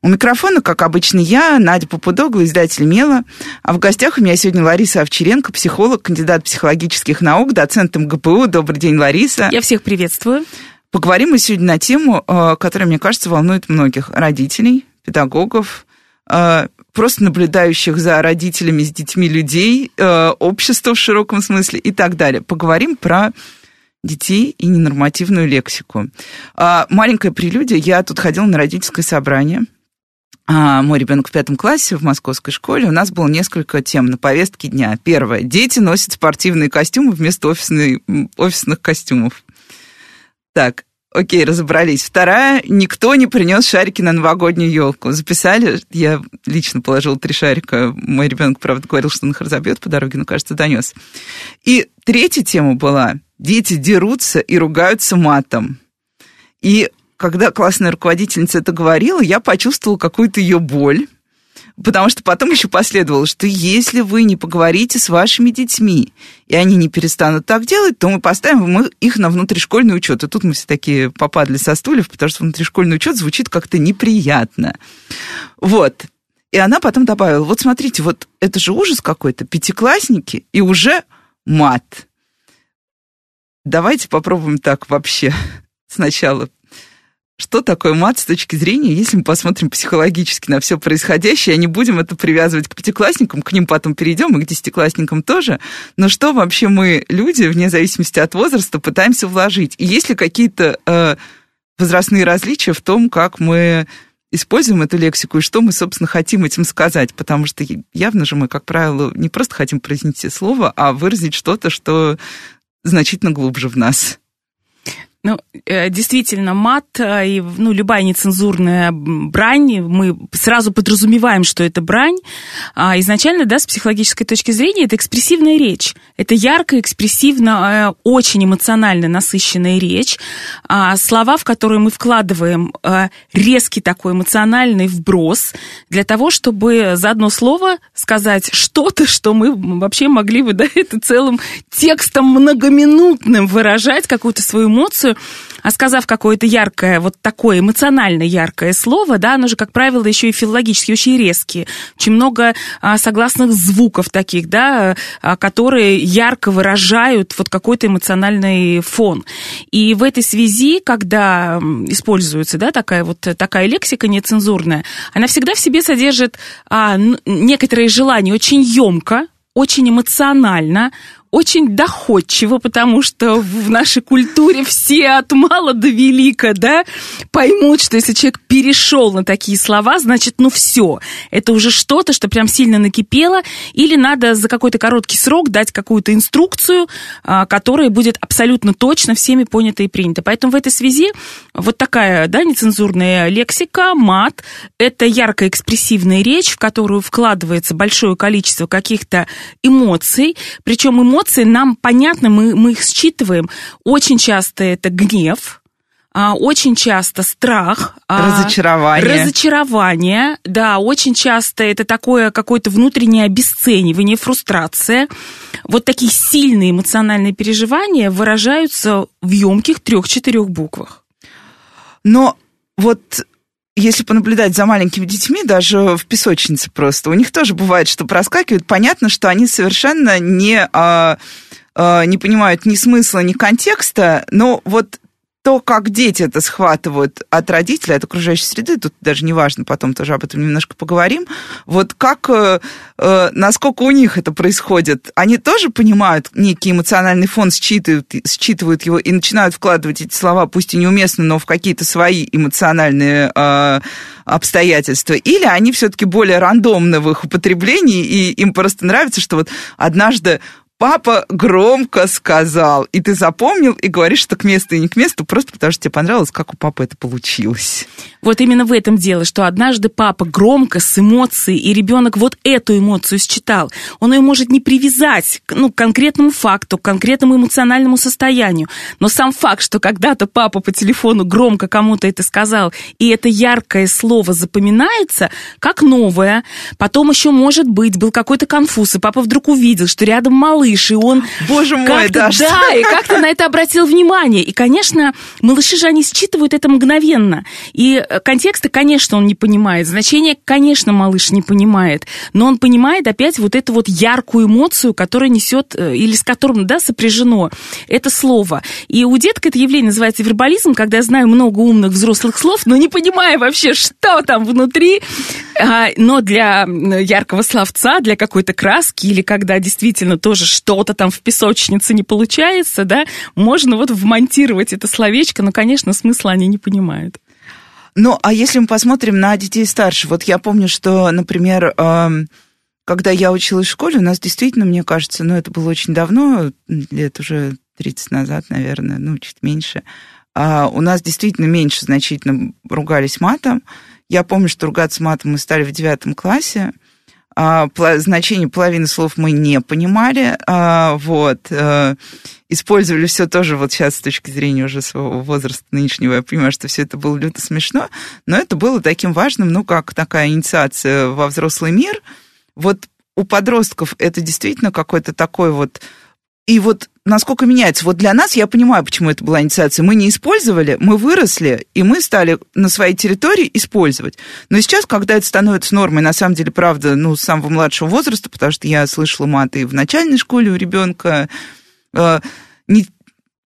У микрофона, как обычно, я, Надя Попудогла, издатель «Мела». А в гостях у меня сегодня Лариса Овчаренко, психолог, кандидат психологических наук, доцент МГПУ. Добрый день, Лариса. Я всех приветствую. Поговорим мы сегодня на тему, э, которая, мне кажется, волнует многих родителей, педагогов, э, просто наблюдающих за родителями с детьми людей, э, общества в широком смысле и так далее. Поговорим про детей и ненормативную лексику. А, маленькая прелюдия. Я тут ходила на родительское собрание – а, мой ребенок в пятом классе в московской школе, у нас было несколько тем на повестке дня. Первое. Дети носят спортивные костюмы вместо офисной, офисных костюмов. Так, окей, разобрались. Вторая. Никто не принес шарики на новогоднюю елку. Записали. Я лично положил три шарика. Мой ребенок, правда, говорил, что он их разобьет по дороге, но, кажется, донес. И третья тема была. Дети дерутся и ругаются матом. И когда классная руководительница это говорила, я почувствовала какую-то ее боль. Потому что потом еще последовало, что если вы не поговорите с вашими детьми, и они не перестанут так делать, то мы поставим их на внутришкольный учет. И тут мы все такие попадали со стульев, потому что внутришкольный учет звучит как-то неприятно. Вот. И она потом добавила, вот смотрите, вот это же ужас какой-то, пятиклассники, и уже мат. Давайте попробуем так вообще сначала что такое мат с точки зрения, если мы посмотрим психологически на все происходящее, не будем это привязывать к пятиклассникам, к ним потом перейдем, и к десятиклассникам тоже, но что вообще мы, люди, вне зависимости от возраста, пытаемся вложить? И есть ли какие-то э, возрастные различия в том, как мы используем эту лексику и что мы, собственно, хотим этим сказать, потому что явно же мы, как правило, не просто хотим произнести слово, а выразить что-то, что значительно глубже в нас. Ну, э, действительно, мат э, и ну, любая нецензурная брань, мы сразу подразумеваем, что это брань. А изначально, да, с психологической точки зрения, это экспрессивная речь. Это яркая, экспрессивно, э, очень эмоционально насыщенная речь. А слова, в которые мы вкладываем резкий такой эмоциональный вброс для того, чтобы за одно слово сказать что-то, что мы вообще могли бы, да, это целым текстом многоминутным выражать, какую-то свою эмоцию, а сказав какое-то яркое, вот такое эмоционально яркое слово, да, оно же, как правило, еще и филологически очень резкие. Очень много а, согласных звуков таких, да, а, которые ярко выражают вот какой-то эмоциональный фон. И в этой связи, когда используется, да, такая вот такая лексика нецензурная, она всегда в себе содержит а, некоторые желания очень емко, очень эмоционально, очень доходчиво, потому что в нашей культуре все от мала до велика, да, поймут, что если человек перешел на такие слова, значит, ну все, это уже что-то, что прям сильно накипело, или надо за какой-то короткий срок дать какую-то инструкцию, а, которая будет абсолютно точно всеми понята и принята. Поэтому в этой связи вот такая, да, нецензурная лексика, мат, это яркая экспрессивная речь, в которую вкладывается большое количество каких-то эмоций, причем эмоции эмоции нам понятны, мы, мы их считываем. Очень часто это гнев, а, очень часто страх. А, разочарование. Разочарование, да, очень часто это такое какое-то внутреннее обесценивание, фрустрация. Вот такие сильные эмоциональные переживания выражаются в емких трех-четырех буквах. Но вот если понаблюдать за маленькими детьми, даже в песочнице просто, у них тоже бывает, что проскакивает. Понятно, что они совершенно не, а, а, не понимают ни смысла, ни контекста, но вот то, как дети это схватывают от родителей, от окружающей среды, тут даже не важно, потом тоже об этом немножко поговорим. Вот как, э, э, насколько у них это происходит? Они тоже понимают некий эмоциональный фон, считывают, считывают его и начинают вкладывать эти слова, пусть и неуместно, но в какие-то свои эмоциональные э, обстоятельства? Или они все-таки более рандомны в их употреблении, и им просто нравится, что вот однажды папа громко сказал, и ты запомнил, и говоришь, что к месту и не к месту, просто потому что тебе понравилось, как у папы это получилось. Вот именно в этом дело, что однажды папа громко, с эмоцией, и ребенок вот эту эмоцию считал. Он ее может не привязать ну, к конкретному факту, к конкретному эмоциональному состоянию. Но сам факт, что когда-то папа по телефону громко кому-то это сказал, и это яркое слово запоминается, как новое. Потом еще, может быть, был какой-то конфуз, и папа вдруг увидел, что рядом малыш, малыш, и он Боже мой, да, да, и как-то на это обратил внимание. И, конечно, малыши же, они считывают это мгновенно. И э, контекста, конечно, он не понимает, значение, конечно, малыш не понимает, но он понимает опять вот эту вот яркую эмоцию, которая несет, э, или с которым, да, сопряжено это слово. И у деток это явление называется вербализм, когда я знаю много умных взрослых слов, но не понимаю вообще, что там внутри. А, но для яркого словца, для какой-то краски, или когда действительно тоже что-то там в песочнице не получается, да, можно вот вмонтировать это словечко, но, конечно, смысла они не понимают. Ну, а если мы посмотрим на детей старше, вот я помню, что, например, когда я училась в школе, у нас действительно, мне кажется, ну, это было очень давно, лет уже 30 назад, наверное, ну, чуть меньше, а у нас действительно меньше значительно ругались матом. Я помню, что ругаться матом мы стали в девятом классе, значение половины слов мы не понимали, а, вот, э, использовали все тоже вот сейчас с точки зрения уже своего возраста нынешнего, я понимаю, что все это было люто смешно, но это было таким важным, ну, как такая инициация во взрослый мир. Вот у подростков это действительно какой-то такой вот и вот насколько меняется. Вот для нас, я понимаю, почему это была инициация. Мы не использовали, мы выросли, и мы стали на своей территории использовать. Но сейчас, когда это становится нормой, на самом деле, правда, ну, с самого младшего возраста, потому что я слышала маты в начальной школе у ребенка, э, не,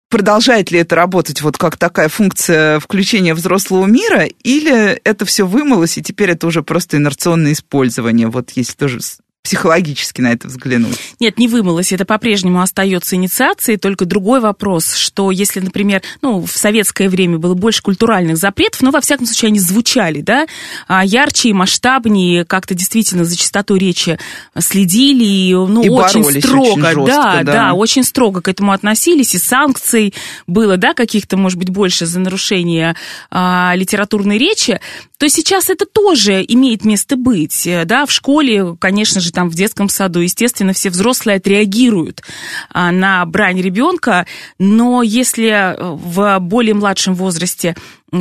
продолжает ли это работать вот как такая функция включения взрослого мира, или это все вымылось, и теперь это уже просто инерционное использование, вот если тоже психологически на это взглянуть. Нет, не вымылось. Это по-прежнему остается инициацией. Только другой вопрос, что если, например, ну, в советское время было больше культуральных запретов, но, во всяком случае, они звучали, да, а ярче и масштабнее, как-то действительно за чистотой речи следили, и, ну, и очень строго, очень жестко, да, да, да, очень строго к этому относились, и санкций было, да, каких-то, может быть, больше за нарушение а, литературной речи, то сейчас это тоже имеет место быть, да, в школе, конечно же, там в детском саду, естественно, все взрослые отреагируют а, на брань ребенка, но если э, в более младшем возрасте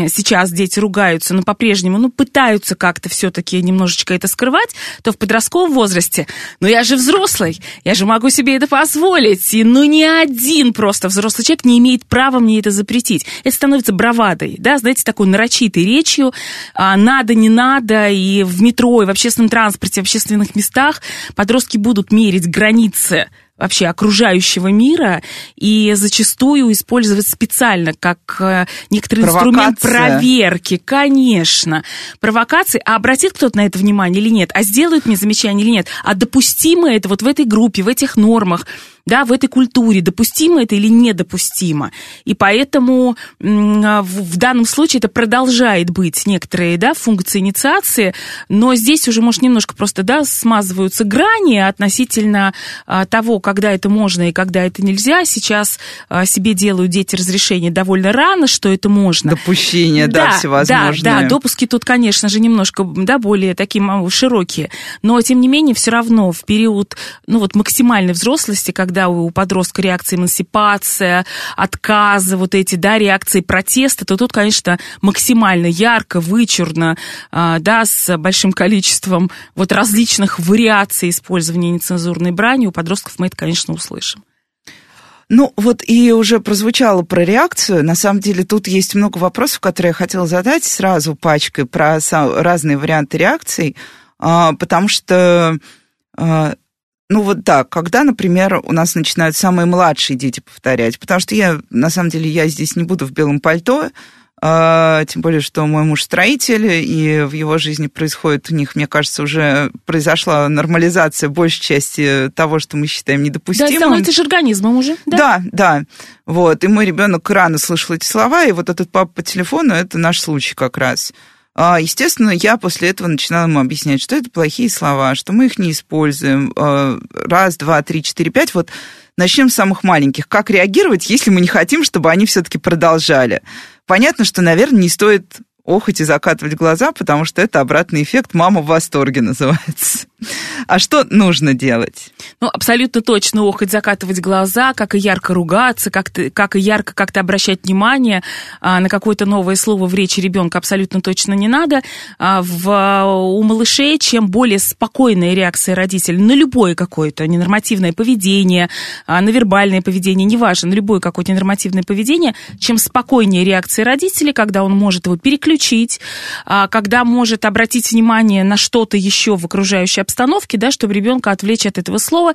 сейчас дети ругаются, но по-прежнему, ну, пытаются как-то все-таки немножечко это скрывать, то в подростковом возрасте, ну, я же взрослый, я же могу себе это позволить, и ну, ни один просто взрослый человек не имеет права мне это запретить. Это становится бравадой, да, знаете, такой нарочитой речью, а, надо, не надо, и в метро, и в общественном транспорте, в общественных местах подростки будут мерить границы вообще окружающего мира и зачастую использовать специально как э, некоторый Провокация. инструмент проверки, конечно, провокации. А обратит кто-то на это внимание или нет? А сделают мне замечание или нет? А допустимо это вот в этой группе, в этих нормах? Да, в этой культуре, допустимо это или недопустимо. И поэтому в данном случае это продолжает быть некоторые, да, функции инициации, но здесь уже, может, немножко просто, да, смазываются грани относительно а, того, когда это можно и когда это нельзя. Сейчас а, себе делают дети разрешение довольно рано, что это можно. Допущения, да, да всевозможные. Да, да, допуски тут, конечно же, немножко, да, более такие широкие, но, тем не менее, все равно в период, ну, вот максимальной взрослости, когда когда у подростка реакция эмансипация, отказы, вот эти, да, реакции протеста, то тут, конечно, максимально ярко, вычурно, а, да, с большим количеством вот различных вариаций использования нецензурной брани, у подростков мы это, конечно, услышим. Ну, вот и уже прозвучало про реакцию. На самом деле тут есть много вопросов, которые я хотела задать сразу пачкой про разные варианты реакций, а, потому что а, ну вот так, когда, например, у нас начинают самые младшие дети повторять, потому что я, на самом деле, я здесь не буду в белом пальто, а, тем более, что мой муж строитель, и в его жизни происходит у них, мне кажется, уже произошла нормализация большей части того, что мы считаем недопустимым. Да, становится же организмом уже. Да? да, да. Вот, и мой ребенок рано слышал эти слова, и вот этот папа по телефону, это наш случай как раз. А, естественно, я после этого начинала ему объяснять, что это плохие слова, что мы их не используем. А, раз, два, три, четыре, пять. Вот начнем с самых маленьких. Как реагировать, если мы не хотим, чтобы они все-таки продолжали? Понятно, что, наверное, не стоит охать и закатывать глаза, потому что это обратный эффект «мама в восторге» называется. А что нужно делать? Ну, абсолютно точно охать, закатывать глаза, как и ярко ругаться, как, -то, как и ярко как-то обращать внимание а, на какое-то новое слово в речи ребенка абсолютно точно не надо. А, в, у малышей чем более спокойная реакция родителей на любое какое-то ненормативное поведение, а, на вербальное поведение, неважно, на любое какое-то ненормативное поведение, чем спокойнее реакция родителей, когда он может его переключить, а, когда может обратить внимание на что-то еще в окружающей обстановке, да, чтобы ребенка отвлечь от этого слова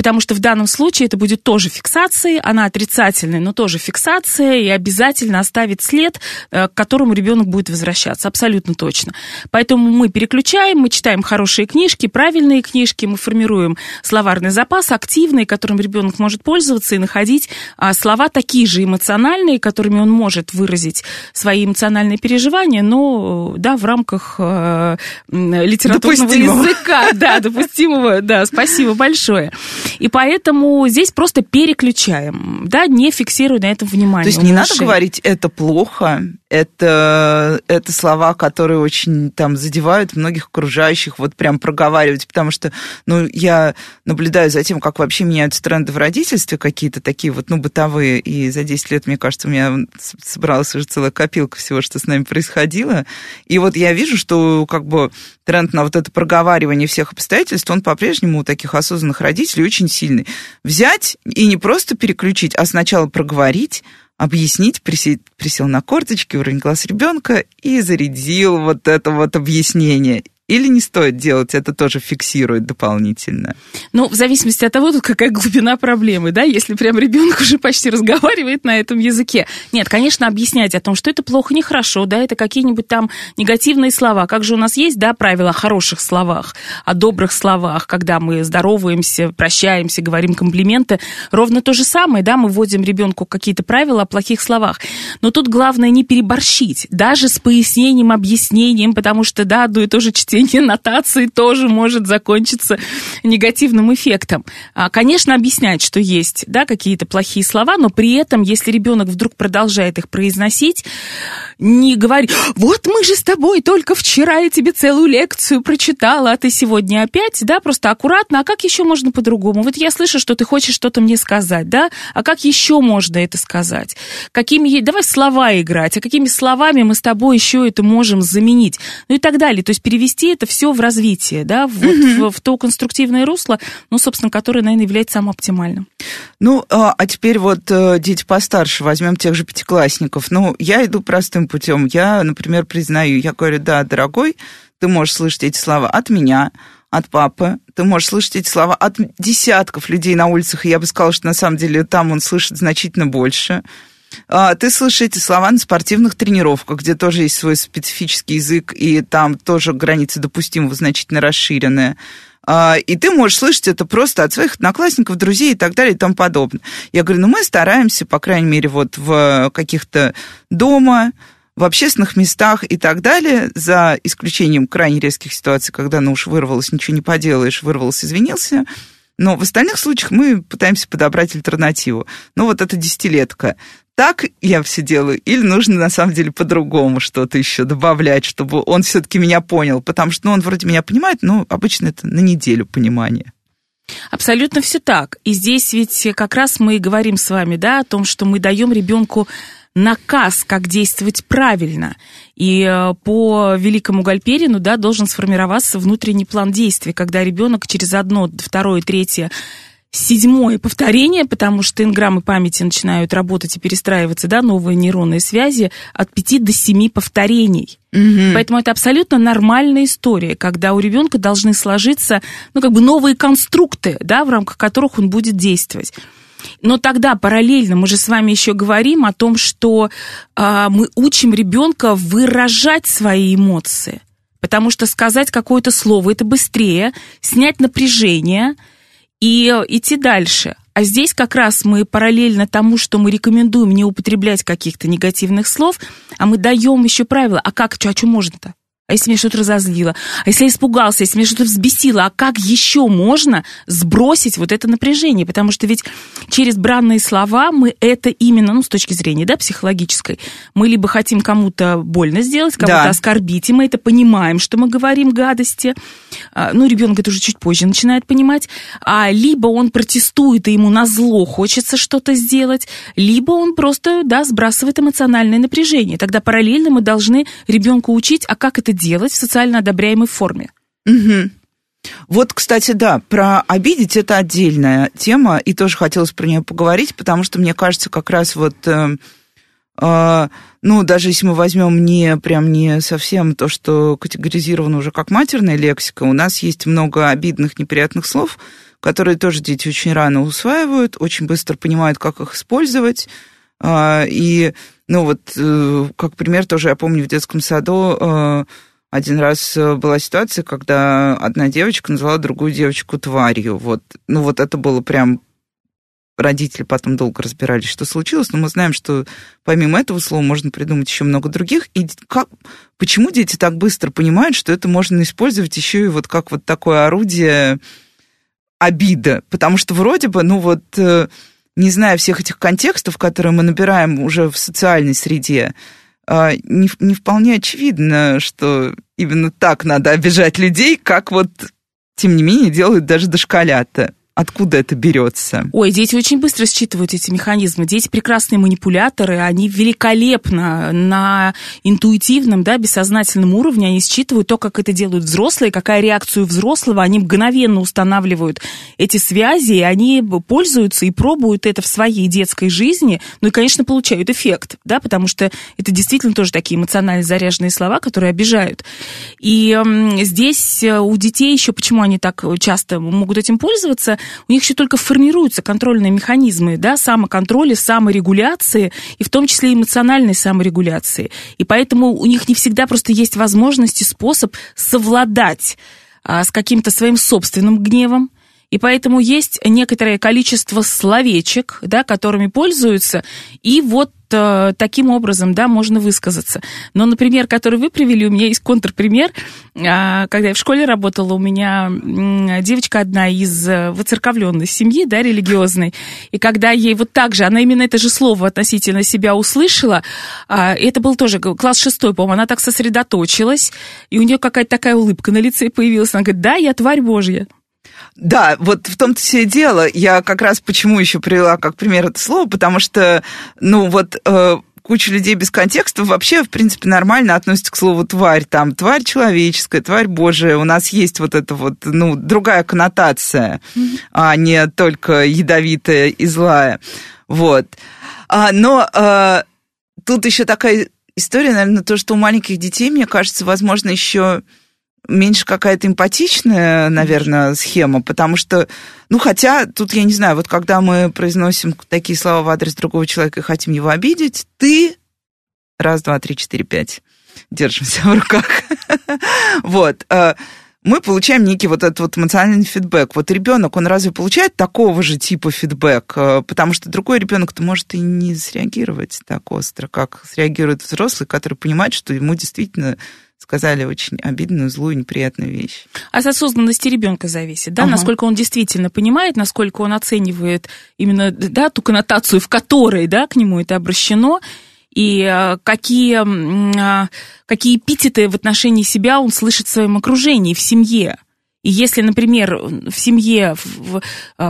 потому что в данном случае это будет тоже фиксацией, она отрицательная, но тоже фиксация, и обязательно оставит след, э, к которому ребенок будет возвращаться, абсолютно точно. Поэтому мы переключаем, мы читаем хорошие книжки, правильные книжки, мы формируем словарный запас активный, которым ребенок может пользоваться и находить а, слова такие же эмоциональные, которыми он может выразить свои эмоциональные переживания, но да, в рамках э, литературного языка, да, допустимого, да, спасибо большое. И поэтому здесь просто переключаем, да, не фиксируя на этом внимание. То есть не надо говорить «это плохо», это, это слова, которые очень там задевают многих окружающих, вот прям проговаривать, потому что, ну, я наблюдаю за тем, как вообще меняются тренды в родительстве какие-то такие вот, ну, бытовые, и за 10 лет, мне кажется, у меня собралась уже целая копилка всего, что с нами происходило, и вот я вижу, что как бы тренд на вот это проговаривание всех обстоятельств, он по-прежнему у таких осознанных родителей очень сильный. Взять и не просто переключить, а сначала проговорить, объяснить, присел, присел на корточки, уровень глаз ребенка и зарядил вот это вот объяснение. Или не стоит делать, это тоже фиксирует дополнительно? Ну, в зависимости от того, тут какая глубина проблемы, да, если прям ребенок уже почти разговаривает на этом языке. Нет, конечно, объяснять о том, что это плохо, нехорошо, да, это какие-нибудь там негативные слова. Как же у нас есть, да, правила о хороших словах, о добрых словах, когда мы здороваемся, прощаемся, говорим комплименты. Ровно то же самое, да, мы вводим ребенку какие-то правила о плохих словах. Но тут главное не переборщить, даже с пояснением, объяснением, потому что, да, одно и то же чтение чтение нотации тоже может закончиться негативным эффектом. А, конечно, объяснять, что есть да, какие-то плохие слова, но при этом, если ребенок вдруг продолжает их произносить, не говори, вот мы же с тобой только вчера я тебе целую лекцию прочитала, а ты сегодня опять, да, просто аккуратно, а как еще можно по-другому? Вот я слышу, что ты хочешь что-то мне сказать, да, а как еще можно это сказать? Какими, давай слова играть, а какими словами мы с тобой еще это можем заменить? Ну и так далее, то есть перевести это все в развитие, да, вот mm-hmm. в, в то конструктивное русло, ну, собственно, которое, наверное, является самым оптимальным. Ну, а, а теперь вот э, дети постарше, возьмем тех же пятиклассников. Ну, я иду простым путем. Я, например, признаю, я говорю, да, дорогой, ты можешь слышать эти слова от меня, от папы, ты можешь слышать эти слова от десятков людей на улицах, и я бы сказала, что на самом деле там он слышит значительно больше. А, ты слышишь эти слова на спортивных тренировках, где тоже есть свой специфический язык, и там тоже границы допустимого значительно расширенные. А, и ты можешь слышать это просто от своих одноклассников, друзей и так далее и тому подобное. Я говорю, ну мы стараемся, по крайней мере, вот в каких-то дома, в общественных местах и так далее, за исключением крайне резких ситуаций, когда ну уж вырвалось, ничего не поделаешь, вырвалось, извинился, но в остальных случаях мы пытаемся подобрать альтернативу. Ну, вот эта десятилетка так я все делаю, или нужно на самом деле по-другому что-то еще добавлять, чтобы он все-таки меня понял, потому что ну, он вроде меня понимает, но обычно это на неделю понимания. Абсолютно все так. И здесь ведь как раз мы и говорим с вами, да, о том, что мы даем ребенку наказ, как действовать правильно. И э, по великому Гальперину, да, должен сформироваться внутренний план действий, когда ребенок через одно, второе, третье седьмое повторение, потому что инграммы памяти начинают работать и перестраиваться, да, новые нейронные связи от пяти до семи повторений. Угу. Поэтому это абсолютно нормальная история, когда у ребенка должны сложиться, ну, как бы новые конструкты, да, в рамках которых он будет действовать. Но тогда параллельно мы же с вами еще говорим о том, что э, мы учим ребенка выражать свои эмоции. Потому что сказать какое-то слово это быстрее, снять напряжение, и идти дальше. А здесь как раз мы параллельно тому, что мы рекомендуем не употреблять каких-то негативных слов, а мы даем еще правила. А как, а что можно-то? А если меня что-то разозлило, а если я испугался, если меня что-то взбесило, а как еще можно сбросить вот это напряжение? Потому что ведь через бранные слова мы это именно, ну, с точки зрения, да, психологической, мы либо хотим кому-то больно сделать, кого-то да. оскорбить, и мы это понимаем, что мы говорим гадости, а, ну, ребенок это уже чуть позже начинает понимать, а либо он протестует, и ему на зло хочется что-то сделать, либо он просто, да, сбрасывает эмоциональное напряжение. Тогда параллельно мы должны ребенку учить, а как это делать в социально одобряемой форме. Угу. Вот, кстати, да, про обидеть это отдельная тема, и тоже хотелось про нее поговорить, потому что мне кажется, как раз вот, э, э, ну, даже если мы возьмем не прям не совсем то, что категоризировано уже как матерная лексика, у нас есть много обидных, неприятных слов, которые тоже дети очень рано усваивают, очень быстро понимают, как их использовать, э, и, ну, вот, э, как пример тоже я помню в детском саду э, один раз э, была ситуация, когда одна девочка назвала другую девочку тварью. Вот. Ну, вот это было прям... Родители потом долго разбирались, что случилось, но мы знаем, что помимо этого слова можно придумать еще много других. И как, почему дети так быстро понимают, что это можно использовать еще и вот как вот такое орудие обида? Потому что вроде бы, ну вот, э, не зная всех этих контекстов, которые мы набираем уже в социальной среде, не, не вполне очевидно, что именно так надо обижать людей, как вот, тем не менее, делают даже дошколята. Откуда это берется? Ой, дети очень быстро считывают эти механизмы. Дети прекрасные манипуляторы, они великолепно на интуитивном, да, бессознательном уровне, они считывают то, как это делают взрослые, какая реакция взрослого, они мгновенно устанавливают эти связи, и они пользуются и пробуют это в своей детской жизни, ну и, конечно, получают эффект, да, потому что это действительно тоже такие эмоционально заряженные слова, которые обижают. И здесь э, у детей еще, почему они так часто могут этим пользоваться, у них еще только формируются контрольные механизмы, да, самоконтроля, саморегуляции, и в том числе эмоциональной саморегуляции. И поэтому у них не всегда просто есть возможность и способ совладать а, с каким-то своим собственным гневом, и поэтому есть некоторое количество словечек, да, которыми пользуются, и вот э, таким образом, да, можно высказаться. Но, например, который вы привели, у меня есть контрпример. Э, когда я в школе работала, у меня э, девочка одна из э, воцерковленной семьи, да, религиозной, и когда ей вот так же, она именно это же слово относительно себя услышала, э, это был тоже класс шестой, по-моему, она так сосредоточилась, и у нее какая-то такая улыбка на лице появилась, она говорит, да, я тварь Божья. Да, вот в том-то все и дело. Я как раз почему еще привела как пример это слово, потому что, ну вот, э, куча людей без контекста вообще, в принципе, нормально относятся к слову тварь. Там тварь человеческая, тварь божия. У нас есть вот эта вот, ну, другая коннотация, mm-hmm. а не только ядовитая и злая. Вот. А, но а, тут еще такая история, наверное, то, что у маленьких детей, мне кажется, возможно, еще меньше какая-то эмпатичная, наверное, схема, потому что, ну, хотя тут, я не знаю, вот когда мы произносим такие слова в адрес другого человека и хотим его обидеть, ты, раз, два, три, четыре, пять, держимся в руках, вот, э, мы получаем некий вот этот вот эмоциональный фидбэк. Вот ребенок, он разве получает такого же типа фидбэк? Э, потому что другой ребенок-то может и не среагировать так остро, как среагирует взрослый, который понимает, что ему действительно сказали очень обидную, злую, неприятную вещь. А с осознанности ребенка зависит, да, ага. насколько он действительно понимает, насколько он оценивает именно, да, ту коннотацию, в которой, да, к нему это обращено, и а, какие, а, какие эпитеты в отношении себя он слышит в своем окружении, в семье. И если, например, в семье в,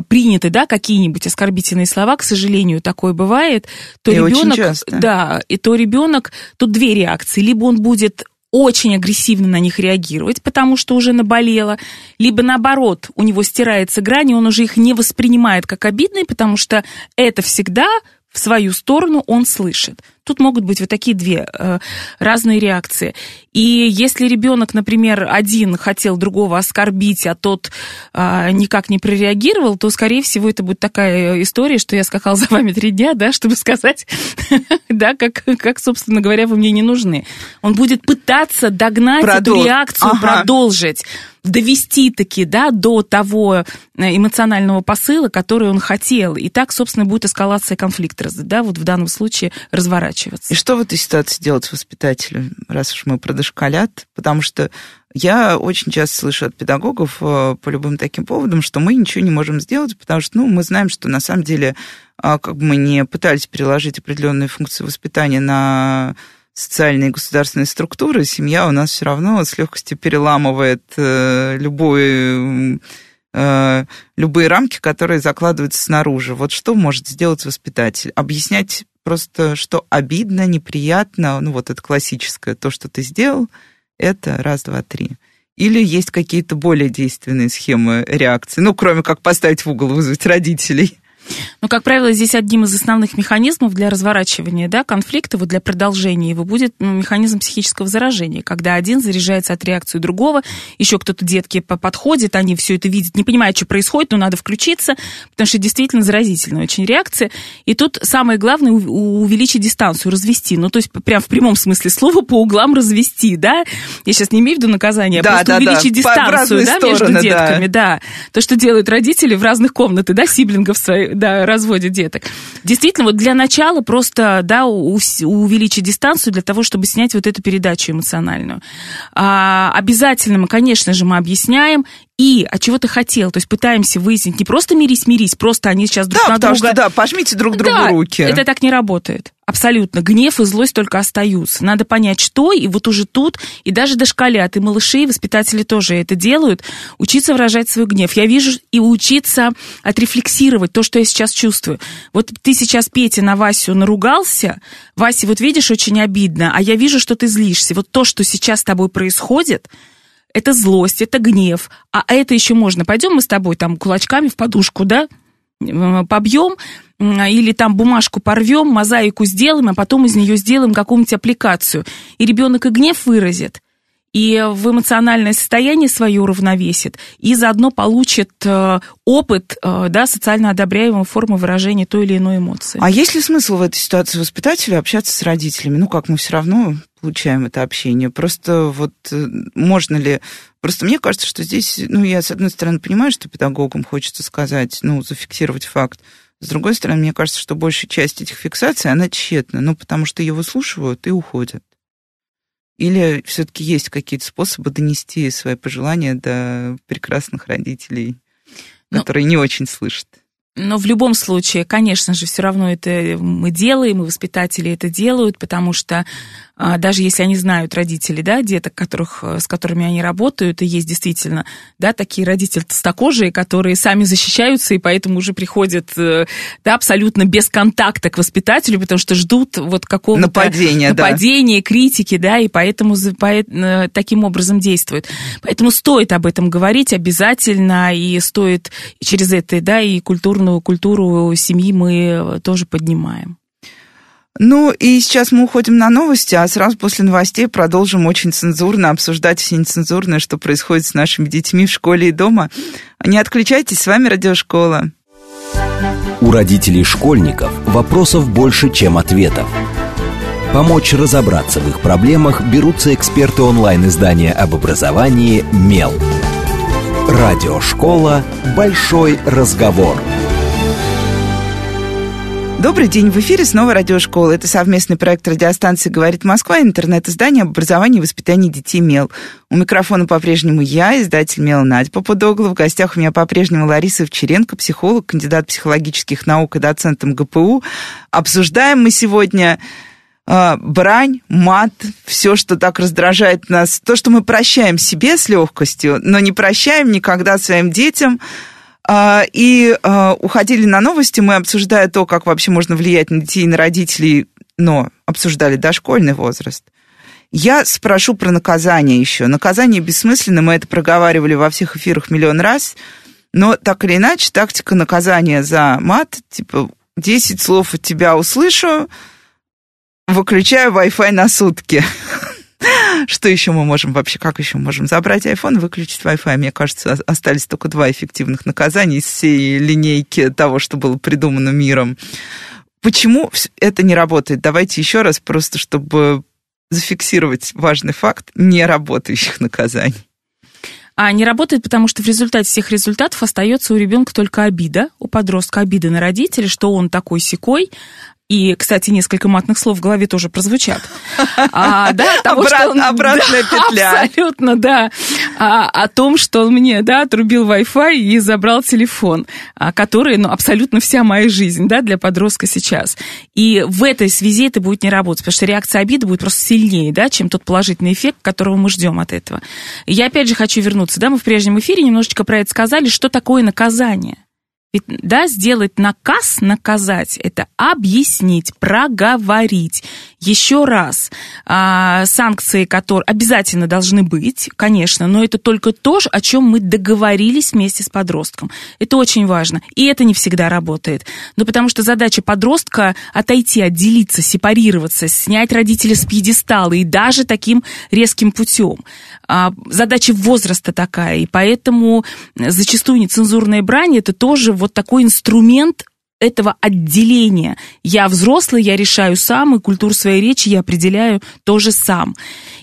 приняты да, какие-нибудь оскорбительные слова, к сожалению, такое бывает, то и ребенок, да, и то ребенок, тут две реакции: либо он будет очень агрессивно на них реагировать, потому что уже наболело, либо наоборот, у него стирается грань, и он уже их не воспринимает как обидные, потому что это всегда в свою сторону он слышит. Тут могут быть вот такие две э, разные реакции. И если ребенок, например, один хотел другого оскорбить, а тот э, никак не прореагировал, то, скорее всего, это будет такая история, что я скакал за вами три дня, да, чтобы сказать, да, как, как, собственно говоря, вы мне не нужны. Он будет пытаться догнать эту реакцию, продолжить. Довести таки, да, до того э, эмоционального посыла, который он хотел. И так, собственно, будет эскалация конфликта, да, вот в данном случае разворачиваться. И что в этой ситуации делать воспитателю, раз уж мы про дошколят? Потому что я очень часто слышу от педагогов э, по любым таким поводам, что мы ничего не можем сделать, потому что ну, мы знаем, что на самом деле а, как бы мы не пытались переложить определенные функции воспитания на социальные и государственные структуры, семья у нас все равно с легкостью переламывает э, любой э, любые рамки, которые закладываются снаружи. Вот что может сделать воспитатель? Объяснять просто, что обидно, неприятно, ну вот это классическое, то, что ты сделал, это раз, два, три. Или есть какие-то более действенные схемы реакции, ну, кроме как поставить в угол, вызвать родителей. Но, как правило, здесь одним из основных механизмов для разворачивания да, конфликта, вот для продолжения его, будет ну, механизм психического заражения, когда один заряжается от реакции другого, еще кто-то детки подходит, они все это видят, не понимают, что происходит, но надо включиться, потому что действительно заразительная очень реакция. И тут самое главное увеличить дистанцию, развести. Ну, то есть прям в прямом смысле слова по углам развести, да? Я сейчас не имею в виду наказание, а да, просто да, увеличить да. дистанцию да, стороны, между детками, да. да. То, что делают родители в разных комнатах, да, сиблингов своих, да, разводят деток. Действительно, вот для начала просто, да, увеличить дистанцию для того, чтобы снять вот эту передачу эмоциональную. А, обязательно мы, конечно же, мы объясняем и а чего ты хотел? То есть пытаемся выяснить, не просто мирись, мирись, просто они сейчас друг да, на потому друга... Что, да, пожмите друг другу да, руки. это так не работает. Абсолютно. Гнев и злость только остаются. Надо понять, что, и вот уже тут, и даже дошколят, и малыши, и воспитатели тоже это делают, учиться выражать свой гнев. Я вижу и учиться отрефлексировать то, что я сейчас чувствую. Вот ты сейчас, Петя, на Васю наругался, Вася, вот видишь, очень обидно, а я вижу, что ты злишься. Вот то, что сейчас с тобой происходит, это злость, это гнев, а это еще можно. Пойдем мы с тобой там кулачками в подушку, да, побьем, или там бумажку порвем, мозаику сделаем, а потом из нее сделаем какую-нибудь аппликацию. И ребенок и гнев выразит, и в эмоциональное состояние свое уравновесит, и заодно получит э, опыт э, да, социально одобряемой формы выражения той или иной эмоции. А есть ли смысл в этой ситуации воспитателю общаться с родителями? Ну, как мы все равно получаем это общение. Просто вот э, можно ли... Просто мне кажется, что здесь, ну, я, с одной стороны, понимаю, что педагогам хочется сказать, ну, зафиксировать факт. С другой стороны, мне кажется, что большая часть этих фиксаций, она тщетна, ну, потому что ее выслушивают и уходят. Или все-таки есть какие-то способы донести свои пожелания до прекрасных родителей, ну, которые не очень слышат? Но в любом случае, конечно же, все равно это мы делаем, и воспитатели это делают, потому что даже если они знают родители, да, деток, которых, э, с которыми они работают, и есть действительно, да, такие родители толстокожие, которые сами защищаются, и поэтому уже приходят, э, да, абсолютно без контакта к воспитателю, потому что ждут вот какого-то нападения, нападения да. критики, да, и поэтому э, таким образом действуют. Поэтому стоит об этом говорить обязательно, и стоит через это, да, и культурную культуру семьи мы тоже поднимаем. Ну и сейчас мы уходим на новости, а сразу после новостей продолжим очень цензурно обсуждать все нецензурное, что происходит с нашими детьми в школе и дома. Не отключайтесь, с вами Радиошкола. У родителей школьников вопросов больше, чем ответов. Помочь разобраться в их проблемах берутся эксперты онлайн-издания об образовании «Мел». Радиошкола «Большой разговор». Добрый день, в эфире снова радиошкола. Это совместный проект радиостанции «Говорит Москва» интернет-издание об образовании и воспитании детей МЕЛ. У микрофона по-прежнему я, издатель МЕЛ Надя Попудогла. В гостях у меня по-прежнему Лариса Овчаренко, психолог, кандидат психологических наук и доцент МГПУ. Обсуждаем мы сегодня э, брань, мат, все, что так раздражает нас, то, что мы прощаем себе с легкостью, но не прощаем никогда своим детям – и а, уходили на новости, мы обсуждая то, как вообще можно влиять на детей и на родителей, но обсуждали дошкольный возраст. Я спрошу про наказание еще. Наказание бессмысленно, мы это проговаривали во всех эфирах миллион раз, но так или иначе, тактика наказания за мат, типа, 10 слов от тебя услышу, выключаю Wi-Fi на сутки. Что еще мы можем вообще, как еще можем забрать iPhone, выключить Wi-Fi? Мне кажется, остались только два эффективных наказания из всей линейки того, что было придумано миром. Почему это не работает? Давайте еще раз, просто чтобы зафиксировать важный факт неработающих наказаний. А не работает, потому что в результате всех результатов остается у ребенка только обида, у подростка обида на родителей, что он такой секой, и, кстати, несколько матных слов в голове тоже прозвучат. А, да, того, Обрат, что он, обратная да, петля. Абсолютно, да. А, о том, что он мне, да, отрубил Wi-Fi и забрал телефон, а, который, ну, абсолютно вся моя жизнь, да, для подростка сейчас. И в этой связи это будет не работать, потому что реакция обиды будет просто сильнее, да, чем тот положительный эффект, которого мы ждем от этого. Я опять же хочу вернуться, да, мы в прежнем эфире немножечко про это сказали, что такое наказание. Ведь, да, сделать наказ, наказать, это объяснить, проговорить. Еще раз, а, санкции, которые обязательно должны быть, конечно, но это только то, о чем мы договорились вместе с подростком. Это очень важно. И это не всегда работает. Но потому что задача подростка отойти, отделиться, сепарироваться, снять родителя с пьедестала и даже таким резким путем. А, задача возраста такая, и поэтому зачастую нецензурная брань это тоже вот такой инструмент этого отделения. Я взрослый, я решаю сам, и культуру своей речи я определяю тоже сам.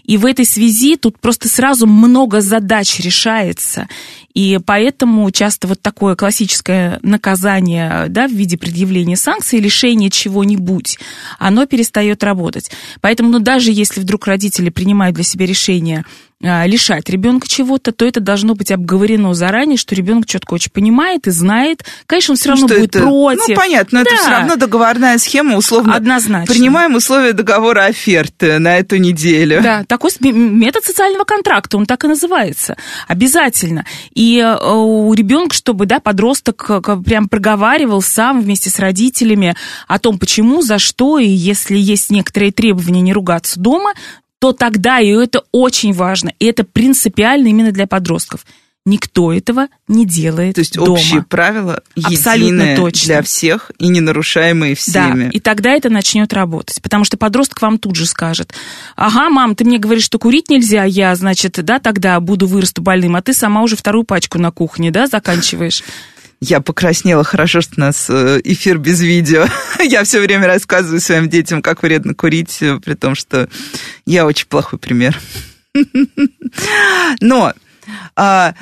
И в этой связи тут просто сразу много задач решается. И поэтому часто вот такое классическое наказание да, в виде предъявления санкций, лишения чего-нибудь, оно перестает работать. Поэтому ну, даже если вдруг родители принимают для себя решение а, лишать ребенка чего-то, то это должно быть обговорено заранее, что ребенок четко очень понимает и знает. Конечно, он все равно что будет это? против. Ну, понятно, но да. это все равно договорная схема, условно. Однозначно. Принимаем условия договора оферты на эту неделю. Да, такой метод социального контракта, он так и называется. Обязательно. И э, у ребенка, чтобы, да, подросток прям проговаривал сам вместе с родителями о том, почему, за что, и если есть некоторые требования не ругаться дома, то тогда, и это очень важно, и это принципиально именно для подростков, никто этого не делает То есть дома. общие правила Абсолютно точно. для всех и не нарушаемые всеми. Да, и тогда это начнет работать, потому что подросток вам тут же скажет, ага, мам, ты мне говоришь, что курить нельзя, я, значит, да, тогда буду вырасту больным, а ты сама уже вторую пачку на кухне, да, заканчиваешь. Я покраснела. Хорошо, что у нас э, эфир без видео. я все время рассказываю своим детям, как вредно курить, э, при том, что я очень плохой пример. Но а,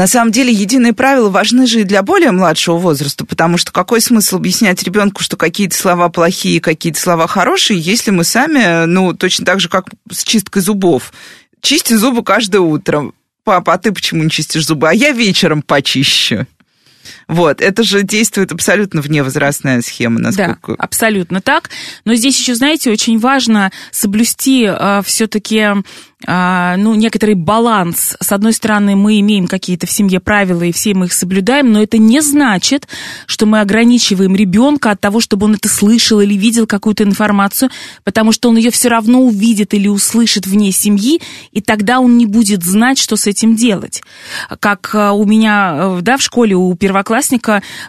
на самом деле единые правила важны же и для более младшего возраста, потому что какой смысл объяснять ребенку, что какие-то слова плохие, какие-то слова хорошие, если мы сами, ну, точно так же, как с чисткой зубов, чисти зубы каждое утро. Папа, а ты почему не чистишь зубы? А я вечером почищу. Вот, это же действует абсолютно вневозрастная схема, насколько... Да, абсолютно так. Но здесь еще, знаете, очень важно соблюсти э, все-таки а, ну, некоторый баланс. С одной стороны, мы имеем какие-то в семье правила, и все мы их соблюдаем, но это не значит, что мы ограничиваем ребенка от того, чтобы он это слышал или видел какую-то информацию, потому что он ее все равно увидит или услышит вне семьи, и тогда он не будет знать, что с этим делать. Как а, у меня, э, да, в школе у первоклассника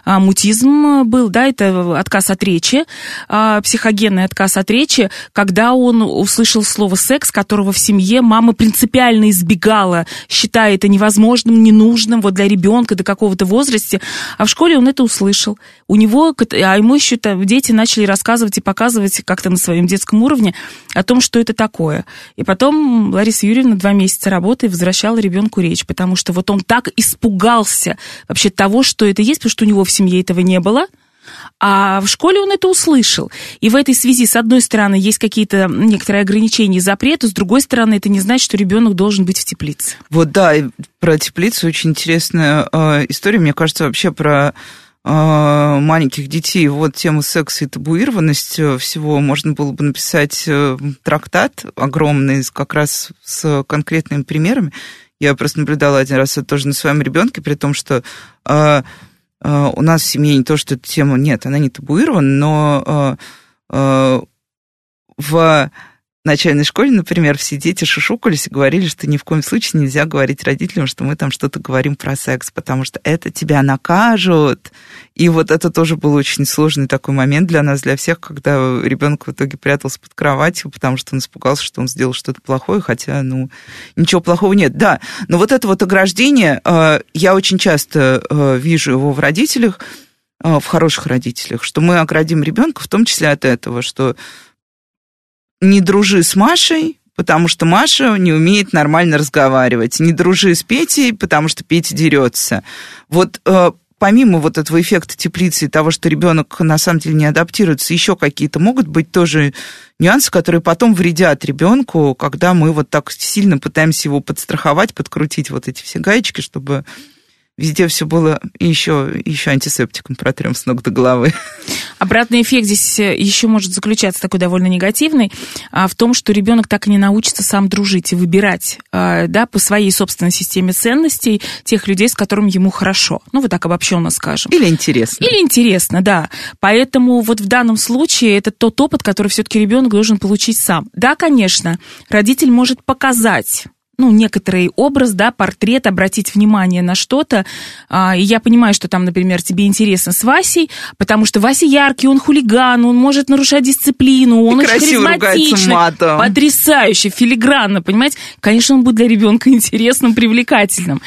а, мутизм был, да, это отказ от речи, психогенный отказ от речи, когда он услышал слово секс, которого в семье мама принципиально избегала, считая это невозможным, ненужным вот для ребенка до какого-то возраста, а в школе он это услышал. У него, а ему еще дети начали рассказывать и показывать как-то на своем детском уровне о том, что это такое. И потом Лариса Юрьевна два месяца работы возвращала ребенку речь, потому что вот он так испугался вообще того, что это есть, потому что у него в семье этого не было – а в школе он это услышал. И в этой связи, с одной стороны, есть какие-то некоторые ограничения и запреты, с другой стороны, это не значит, что ребенок должен быть в теплице. Вот да, про теплицу очень интересная э, история. Мне кажется, вообще про э, маленьких детей. Вот тему секса и табуированность э, всего можно было бы написать э, трактат огромный, как раз с конкретными примерами. Я просто наблюдала один раз это тоже на своем ребенке, при том, что Э, у нас в семье не то, что эта тема нет, она не табуирована, но э, э, начальной школе, например, все дети шушукались и говорили, что ни в коем случае нельзя говорить родителям, что мы там что-то говорим про секс, потому что это тебя накажут. И вот это тоже был очень сложный такой момент для нас, для всех, когда ребенок в итоге прятался под кроватью, потому что он испугался, что он сделал что-то плохое, хотя, ну, ничего плохого нет. Да, но вот это вот ограждение, э, я очень часто э, вижу его в родителях, э, в хороших родителях, что мы оградим ребенка в том числе от этого, что не дружи с Машей, потому что Маша не умеет нормально разговаривать. Не дружи с Петей, потому что Петя дерется. Вот э, помимо вот этого эффекта теплицы и того, что ребенок на самом деле не адаптируется, еще какие-то могут быть тоже нюансы, которые потом вредят ребенку, когда мы вот так сильно пытаемся его подстраховать, подкрутить вот эти все гаечки, чтобы везде все было, еще, еще антисептиком протрем с ног до головы. Обратный эффект здесь э, еще может заключаться такой довольно негативный, а, в том, что ребенок так и не научится сам дружить и выбирать а, да, по своей собственной системе ценностей тех людей, с которыми ему хорошо. Ну, вот так обобщенно скажем. Или интересно. Или интересно, да. Поэтому вот в данном случае это тот опыт, который все-таки ребенок должен получить сам. Да, конечно, родитель может показать ну, некоторый образ, да, портрет, обратить внимание на что-то. А, и я понимаю, что там, например, тебе интересно с Васей, потому что Вася яркий, он хулиган, он может нарушать дисциплину, он и очень харизматичный, потрясающе, филигранно, понимаете? Конечно, он будет для ребенка интересным, привлекательным.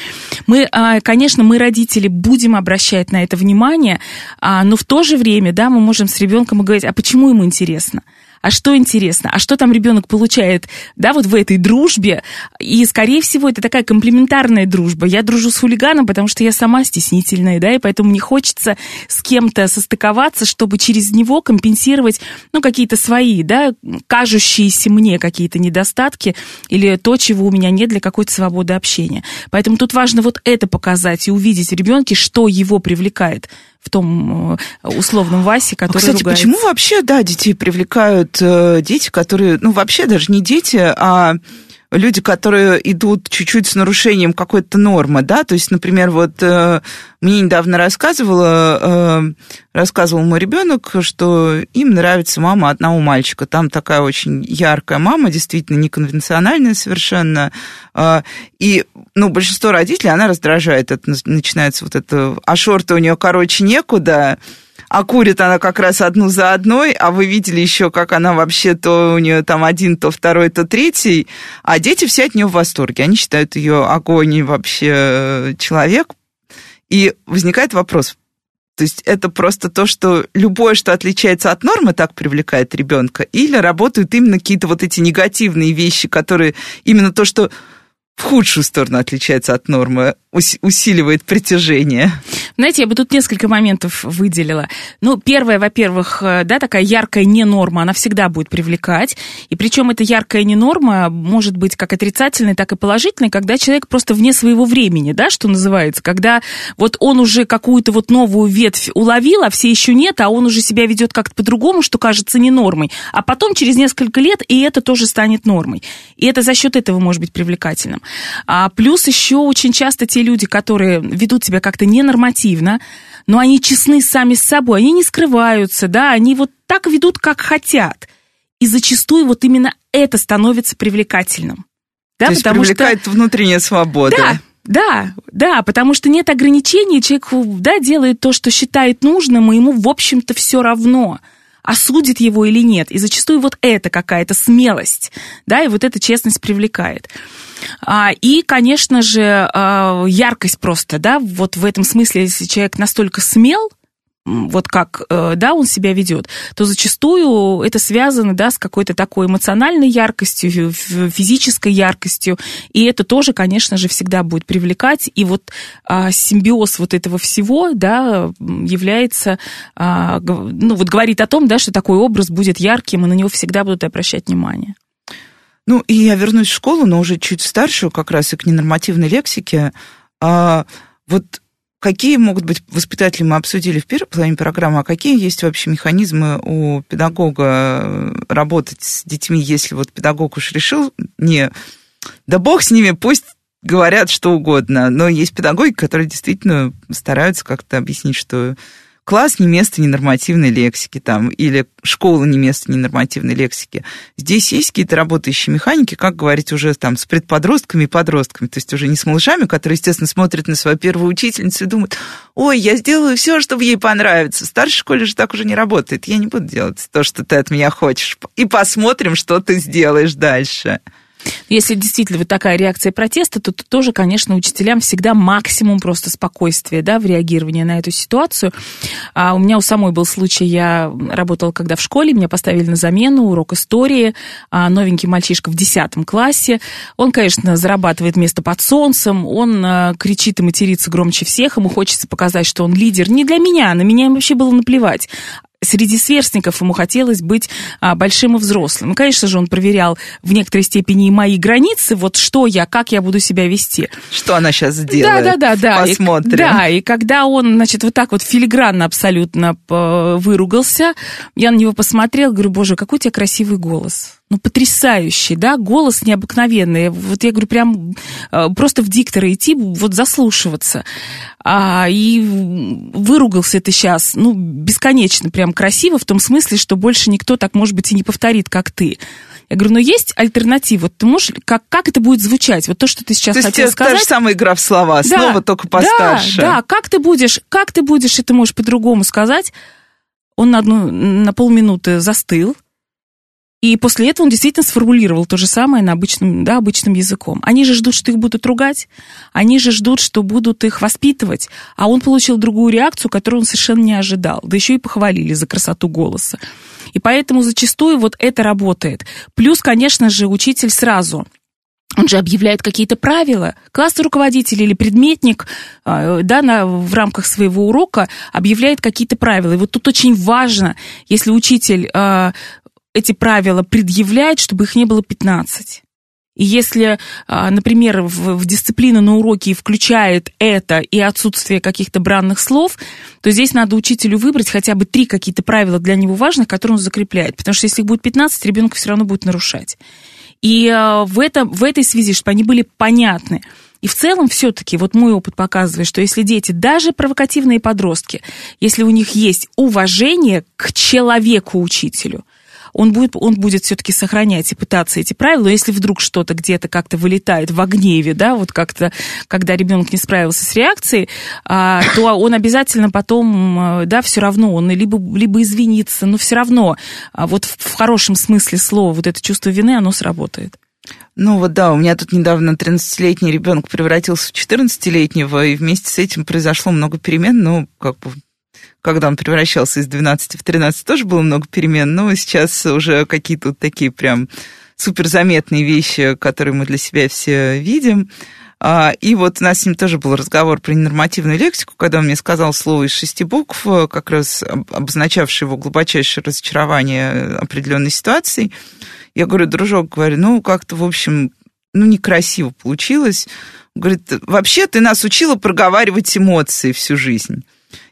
Мы, а, конечно, мы, родители, будем обращать на это внимание, а, но в то же время, да, мы можем с ребенком говорить, а почему ему интересно? А что интересно, а что там ребенок получает, да, вот в этой дружбе. И, скорее всего, это такая комплементарная дружба. Я дружу с хулиганом, потому что я сама стеснительная, да, и поэтому мне хочется с кем-то состыковаться, чтобы через него компенсировать, ну, какие-то свои, да, кажущиеся мне какие-то недостатки или то, чего у меня нет для какой-то свободы общения. Поэтому тут важно вот это показать и увидеть ребенке, что его привлекает в том э, условном Васе, который Кстати, ругается. почему вообще, да, детей привлекают э, дети, которые, ну, вообще даже не дети, а люди, которые идут чуть-чуть с нарушением какой-то нормы, да, то есть, например, вот э, мне недавно рассказывала, э, рассказывал мой ребенок, что им нравится мама одного мальчика, там такая очень яркая мама, действительно неконвенциональная совершенно, э, и, ну, большинство родителей, она раздражает, это начинается вот это, а шорты у нее, короче, некуда, а курит она как раз одну за одной, а вы видели еще, как она вообще то у нее там один, то второй, то третий, а дети все от нее в восторге, они считают ее огонь вообще э, человек, и возникает вопрос, то есть это просто то, что любое, что отличается от нормы, так привлекает ребенка, или работают именно какие-то вот эти негативные вещи, которые именно то, что в худшую сторону отличается от нормы, усиливает притяжение. Знаете, я бы тут несколько моментов выделила. Ну, первое, во-первых, э, да, такая яркая не норма, она всегда будет привлекать. И причем эта яркая не норма может быть как отрицательной, так и положительной, когда человек просто вне своего времени, да, что называется, когда вот он уже какую-то вот новую ветвь уловил, а все еще нет, а он уже себя ведет как-то по-другому, что кажется не нормой. А потом через несколько лет и это тоже станет нормой. И это за счет этого может быть привлекательным. А плюс еще очень часто те люди, которые ведут себя как-то ненормативно, но они честны сами с собой, они не скрываются, да, они вот так ведут, как хотят. И зачастую вот именно это становится привлекательным. Да, То есть потому привлекает что... внутренняя свобода. Да, да, да, потому что нет ограничений, человек да, делает то, что считает нужным, и ему, в общем-то, все равно осудит его или нет. И зачастую вот это какая-то смелость, да, и вот эта честность привлекает. А, и, конечно же, а, яркость просто, да, вот в этом смысле, если человек настолько смел, вот как, э, да, он себя ведет, то зачастую это связано, да, с какой-то такой эмоциональной яркостью, физической яркостью, и это тоже, конечно же, всегда будет привлекать, и вот а, симбиоз вот этого всего, да, является, а, ну, вот говорит о том, да, что такой образ будет ярким, и на него всегда будут обращать внимание. Ну, и я вернусь в школу, но уже чуть старшую, как раз и к ненормативной лексике. А, вот какие могут быть воспитатели мы обсудили в первой половине программы, а какие есть вообще механизмы у педагога работать с детьми, если вот педагог уж решил не... Да бог с ними, пусть говорят что угодно, но есть педагоги, которые действительно стараются как-то объяснить, что класс не место ненормативной лексики там, или школа не место ненормативной лексики. Здесь есть какие-то работающие механики, как говорить уже там с предподростками и подростками, то есть уже не с малышами, которые, естественно, смотрят на свою первую учительницу и думают, ой, я сделаю все, чтобы ей понравиться. В старшей школе же так уже не работает. Я не буду делать то, что ты от меня хочешь. И посмотрим, что ты сделаешь дальше. Если действительно вот такая реакция протеста, то, то тоже, конечно, учителям всегда максимум просто спокойствия, да, в реагировании на эту ситуацию. А у меня у самой был случай, я работала когда в школе, меня поставили на замену, урок истории, а новенький мальчишка в 10 классе. Он, конечно, зарабатывает место под солнцем, он а, кричит и матерится громче всех, ему хочется показать, что он лидер. Не для меня, на меня вообще было наплевать среди сверстников ему хотелось быть а, большим и взрослым. И, конечно же, он проверял в некоторой степени и мои границы, вот что я, как я буду себя вести. Что она сейчас сделает? Да, да, да, да. Посмотрим. И, да, и когда он, значит, вот так вот филигранно абсолютно выругался, я на него посмотрел, говорю, боже, какой у тебя красивый голос ну, потрясающий, да, голос необыкновенный. Вот я говорю, прям э, просто в диктора идти, вот заслушиваться. А, и выругался ты сейчас, ну, бесконечно прям красиво, в том смысле, что больше никто так, может быть, и не повторит, как ты. Я говорю, ну есть альтернатива. Ты можешь, как, как это будет звучать? Вот то, что ты сейчас то хотел сказать. Та же самая игра в слова, да, снова только постарше. Да, да, как ты будешь, как ты будешь это можешь по-другому сказать? Он на, одну, на полминуты застыл, и после этого он действительно сформулировал то же самое на обычном, да, обычным языком. Они же ждут, что их будут ругать, они же ждут, что будут их воспитывать, а он получил другую реакцию, которую он совершенно не ожидал. Да еще и похвалили за красоту голоса. И поэтому зачастую вот это работает. Плюс, конечно же, учитель сразу он же объявляет какие-то правила. Классный руководитель или предметник а, да, на, в рамках своего урока объявляет какие-то правила. И вот тут очень важно, если учитель а, эти правила предъявлять, чтобы их не было 15. И если, а, например, в, в дисциплину на уроке включает это и отсутствие каких-то бранных слов, то здесь надо учителю выбрать хотя бы три какие-то правила для него важных, которые он закрепляет. Потому что если их будет 15, ребенок все равно будет нарушать. И а, в, этом, в этой связи, чтобы они были понятны, и в целом все-таки вот мой опыт показывает, что если дети, даже провокативные подростки, если у них есть уважение к человеку-учителю, он будет, он будет все-таки сохранять и пытаться эти правила. Но если вдруг что-то где-то как-то вылетает в гневе, да, вот как-то, когда ребенок не справился с реакцией, а, то он обязательно потом, а, да, все равно, он либо, либо извинится, но все равно, а вот в, в хорошем смысле слова, вот это чувство вины, оно сработает. Ну вот да, у меня тут недавно 13-летний ребенок превратился в 14-летнего, и вместе с этим произошло много перемен, ну, как бы когда он превращался из 12 в 13, тоже было много перемен, но сейчас уже какие-то вот такие прям суперзаметные вещи, которые мы для себя все видим. А, и вот у нас с ним тоже был разговор про ненормативную лексику, когда он мне сказал слово из шести букв, как раз обозначавшее его глубочайшее разочарование определенной ситуацией. Я говорю, дружок, говорю, ну, как-то, в общем, ну, некрасиво получилось. говорит, вообще ты нас учила проговаривать эмоции всю жизнь.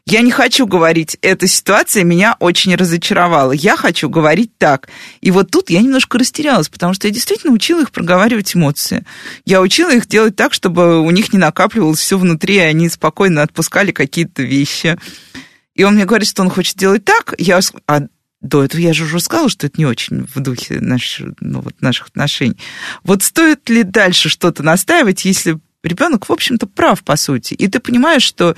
Я не хочу говорить, эта ситуация меня очень разочаровала. Я хочу говорить так. И вот тут я немножко растерялась, потому что я действительно учила их проговаривать эмоции. Я учила их делать так, чтобы у них не накапливалось все внутри, и они спокойно отпускали какие-то вещи. И он мне говорит, что он хочет делать так. Я, а до этого я же уже сказала, что это не очень в духе наш, ну, вот наших отношений. Вот стоит ли дальше что-то настаивать, если ребенок, в общем-то, прав, по сути, и ты понимаешь, что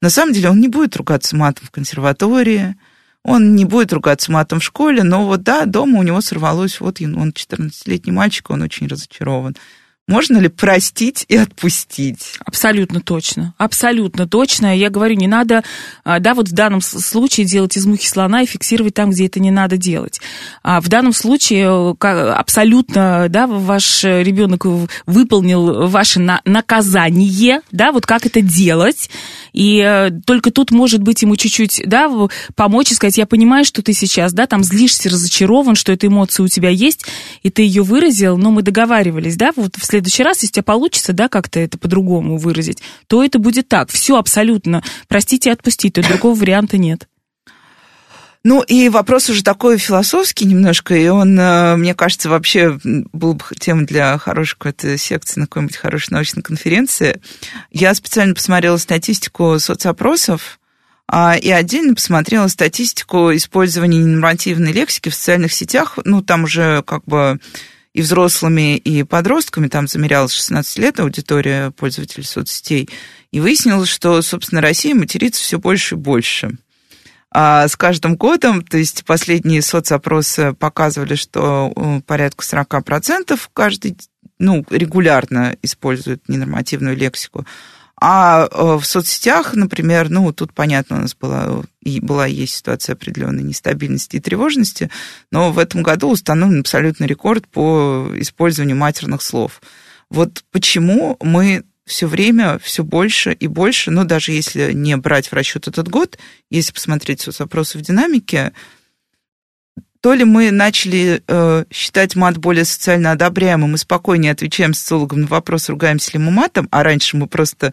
на самом деле он не будет ругаться матом в консерватории, он не будет ругаться матом в школе, но вот да, дома у него сорвалось, вот он 14-летний мальчик, он очень разочарован. Можно ли простить и отпустить? Абсолютно точно. Абсолютно точно. Я говорю, не надо, а, да, вот в данном случае делать из мухи слона и фиксировать там, где это не надо делать. А в данном случае э, абсолютно, да, ваш ребенок выполнил ваше наказание, да, вот как это делать. И э, только тут, может быть, ему чуть-чуть, да, помочь и сказать, я понимаю, что ты сейчас, да, там злишься, разочарован, что эта эмоция у тебя есть, и ты ее выразил, но мы договаривались, да, вот в следующий раз, если у тебя получится, да, как-то это по-другому выразить, то это будет так. Все абсолютно. Простите отпустите, другого варианта нет. Ну, и вопрос уже такой философский немножко, и он, э, мне кажется, вообще был бы тем для хорошей какой-то секции на какой-нибудь хорошей научной конференции. Я специально посмотрела статистику соцопросов, а, и отдельно посмотрела статистику использования ненормативной лексики в социальных сетях. Ну, там уже как бы и взрослыми, и подростками, там замерялась 16 лет аудитория пользователей соцсетей, и выяснилось, что, собственно, Россия матерится все больше и больше. А с каждым годом, то есть последние соцопросы показывали, что э, порядка 40% каждый ну, регулярно используют ненормативную лексику. А э, в соцсетях, например, ну, тут, понятно, у нас была и была и есть ситуация определенной нестабильности и тревожности, но в этом году установлен абсолютный рекорд по использованию матерных слов. Вот почему мы все время все больше и больше, ну, даже если не брать в расчет этот год, если посмотреть соцопросы в динамике, то ли мы начали э, считать мат более социально одобряемым и спокойнее отвечаем социологам на вопрос, ругаемся ли мы матом, а раньше мы просто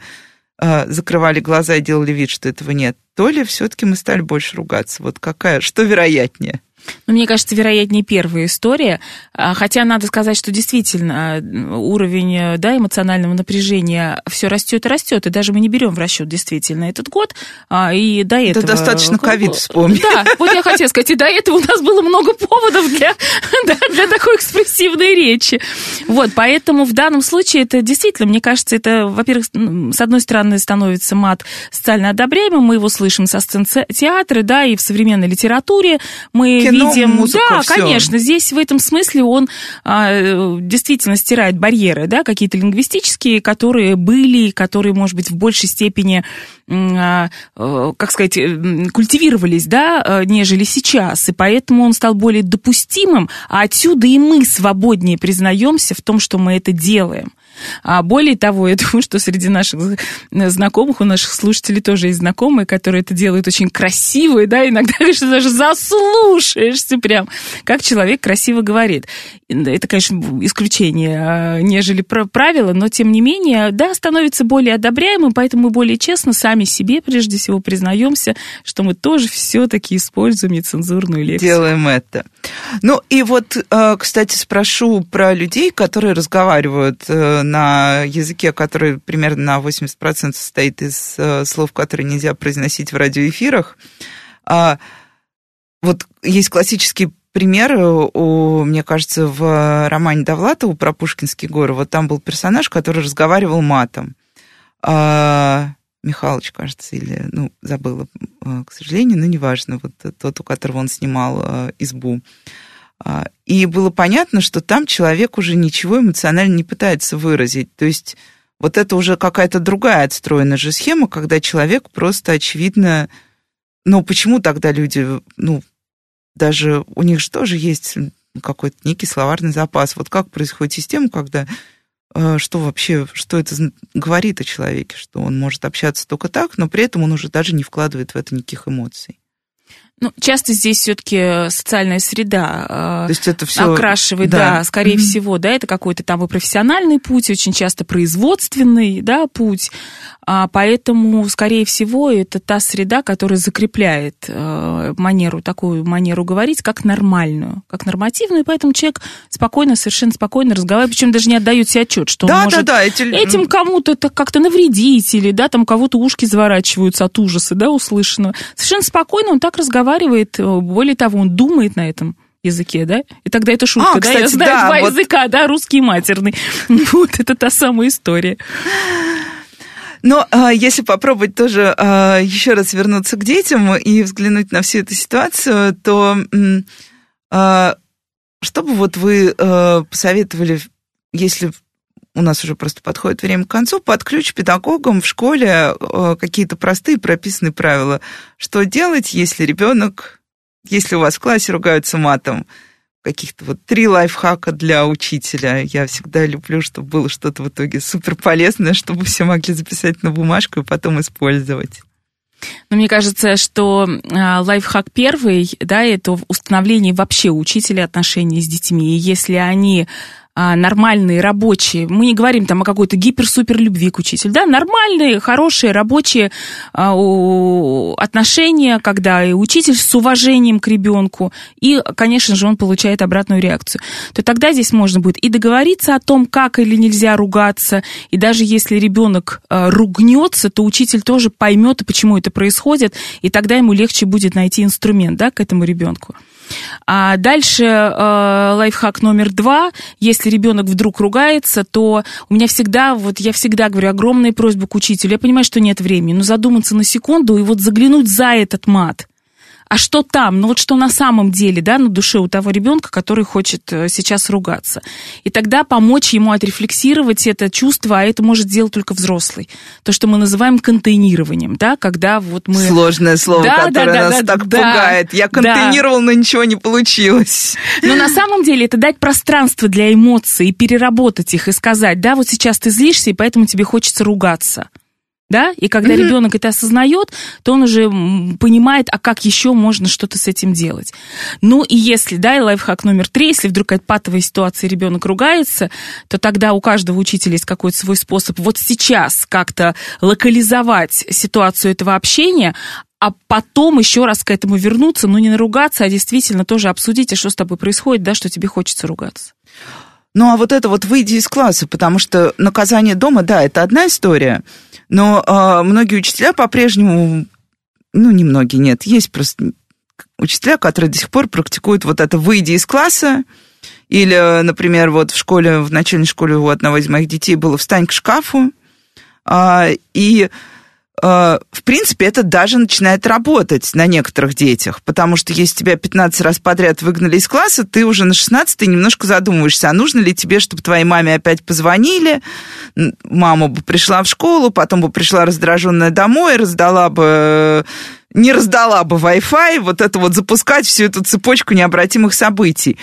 э, закрывали глаза и делали вид, что этого нет, то ли все-таки мы стали больше ругаться. Вот какая, что вероятнее? Ну, мне кажется, вероятнее первая история. А, хотя надо сказать, что действительно уровень да, эмоционального напряжения все растет и растет. И даже мы не берем в расчет действительно этот год. А, и до этого... Это достаточно ковид вспомнить. Да, вот я хотела сказать, и до этого у нас было много поводов для, да, для такой экспрессивной речи. Вот, поэтому в данном случае это действительно, мне кажется, это, во-первых, с одной стороны, становится мат социально одобряемым, мы его слышим со сцен театра, да, и в современной литературе мы кино, видим... музыка, Да, все. конечно, здесь в этом смысле он а, действительно стирает барьеры, да, какие-то лингвистические, которые были, которые, может быть, в большей степени, а, а, как сказать, культивировались, да, нежели сейчас, и поэтому он стал более допустимым, а отсюда и мы свободнее признаемся в том, что мы это делаем. А более того, я думаю, что среди наших знакомых, у наших слушателей тоже есть знакомые, которые это делают очень красиво, и, да, иногда, конечно, даже заслушаешься прям, как человек красиво говорит. Это, конечно, исключение, а, нежели правило, но, тем не менее, да, становится более одобряемым, поэтому мы более честно сами себе, прежде всего, признаемся, что мы тоже все-таки используем нецензурную лексику. Делаем это. Ну, и вот, а, кстати, спрошу про людей, которые разговаривают э, на языке, который примерно на 80% состоит из э, слов, которые нельзя произносить в радиоэфирах. А, вот есть классический пример, э, у, мне кажется, в романе Довлатова про Пушкинские горы. Вот там был персонаж, который разговаривал матом. А, Михалыч, кажется, или, ну, забыла, э, к сожалению, но неважно, вот тот, у которого он снимал избу. А, и было понятно, что там человек уже ничего эмоционально не пытается выразить. То есть вот это уже какая-то другая отстроенная же схема, когда человек просто очевидно... Ну, почему тогда люди, ну, даже у них же тоже есть какой-то некий словарный запас. Вот как происходит система, когда э, что вообще, что это говорит о человеке, что он может общаться только так, но при этом он уже даже не вкладывает в это никаких эмоций. Ну, часто здесь все-таки социальная среда То есть это все... окрашивает, да, да скорее mm-hmm. всего, да, это какой-то там и профессиональный путь, очень часто производственный, да, путь, а поэтому, скорее всего, это та среда, которая закрепляет э, манеру, такую манеру говорить, как нормальную, как нормативную, и поэтому человек спокойно, совершенно спокойно разговаривает, причем даже не отдает себе отчет, что да, он может да, да, эти... этим кому-то как-то навредить, или, да, там кого-то ушки заворачиваются от ужаса, да, услышанного. Совершенно спокойно он так разговаривает, э, более того, он думает на этом языке, да? И тогда это шутка, а, да? Кстати, Я знаю да, два вот... языка, да, русский и матерный. Вот, это та самая история. Но а, если попробовать тоже а, еще раз вернуться к детям и взглянуть на всю эту ситуацию, то а, что бы вот вы а, посоветовали, если у нас уже просто подходит время к концу, под ключ педагогам в школе а, какие-то простые прописанные правила. Что делать, если ребенок, если у вас в классе ругаются матом, каких-то вот три лайфхака для учителя. Я всегда люблю, чтобы было что-то в итоге супер полезное, чтобы все могли записать на бумажку и потом использовать. Ну, мне кажется, что э, лайфхак первый, да, это установление вообще учителя отношений с детьми. И если они нормальные, рабочие, мы не говорим там о какой-то гипер-супер любви к учителю, да, нормальные, хорошие, рабочие а, отношения, когда и учитель с уважением к ребенку, и, конечно же, он получает обратную реакцию, то тогда здесь можно будет и договориться о том, как или нельзя ругаться, и даже если ребенок а, ругнется, то учитель тоже поймет, почему это происходит, и тогда ему легче будет найти инструмент, да, к этому ребенку. А дальше э, лайфхак номер два. Если ребенок вдруг ругается, то у меня всегда, вот я всегда говорю, огромная просьба к учителю. Я понимаю, что нет времени, но задуматься на секунду и вот заглянуть за этот мат. А что там, ну вот что на самом деле, да, на душе у того ребенка, который хочет э, сейчас ругаться. И тогда помочь ему отрефлексировать это чувство, а это может сделать только взрослый. То, что мы называем контейнированием, да, когда вот мы... Сложное слово, да, которое да, да, нас да, так да, пугает. Я контейнировал, да. но ничего не получилось. Но на самом деле это дать пространство для эмоций и переработать их, и сказать, да, вот сейчас ты злишься, и поэтому тебе хочется ругаться да, и когда mm-hmm. ребенок это осознает, то он уже понимает, а как еще можно что-то с этим делать. Ну и если, да, и лайфхак номер три, если вдруг какая-то патовая ситуация, ребенок ругается, то тогда у каждого учителя есть какой-то свой способ вот сейчас как-то локализовать ситуацию этого общения, а потом еще раз к этому вернуться, но не наругаться, а действительно тоже обсудить, а что с тобой происходит, да, что тебе хочется ругаться. Ну, а вот это вот выйди из класса, потому что наказание дома, да, это одна история, но э, многие учителя по-прежнему, ну, не многие, нет, есть просто учителя, которые до сих пор практикуют вот это «выйди из класса», или, например, вот в школе, в начальной школе у одного из моих детей было «встань к шкафу», э, и в принципе, это даже начинает работать на некоторых детях, потому что если тебя 15 раз подряд выгнали из класса, ты уже на 16 немножко задумываешься, а нужно ли тебе, чтобы твоей маме опять позвонили, мама бы пришла в школу, потом бы пришла раздраженная домой, раздала бы не раздала бы Wi-Fi, вот это вот запускать всю эту цепочку необратимых событий.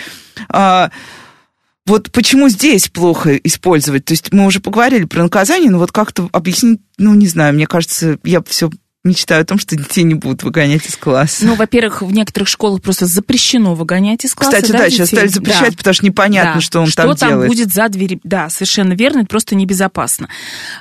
Вот почему здесь плохо использовать? То есть мы уже поговорили про наказание, но вот как-то объяснить, ну, не знаю, мне кажется, я все мечтаю о том, что детей не будут выгонять из класса. Ну, во-первых, в некоторых школах просто запрещено выгонять из класса. Кстати, да, да сейчас стали запрещать, да. потому что непонятно, да. что он что там, там делает. будет за дверью. Да, совершенно верно, это просто небезопасно.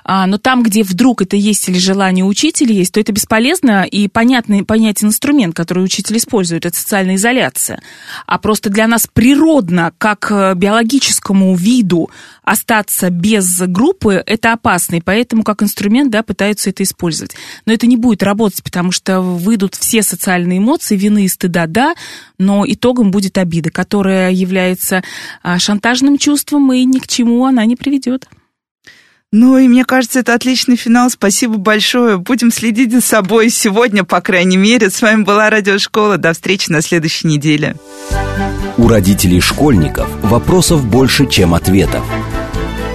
А, но там, где вдруг это есть или желание учителя есть, то это бесполезно и понятный, понятен инструмент, который учитель использует, это социальная изоляция. А просто для нас природно, как э, биологическому виду, остаться без группы, это опасно, и поэтому как инструмент, да, пытаются это использовать. Но это не будет работать, потому что выйдут все социальные эмоции, вины и стыда, да, но итогом будет обида, которая является а, шантажным чувством, и ни к чему она не приведет. Ну и мне кажется, это отличный финал. Спасибо большое. Будем следить за собой сегодня, по крайней мере. С вами была Радиошкола. До встречи на следующей неделе. У родителей школьников вопросов больше, чем ответов.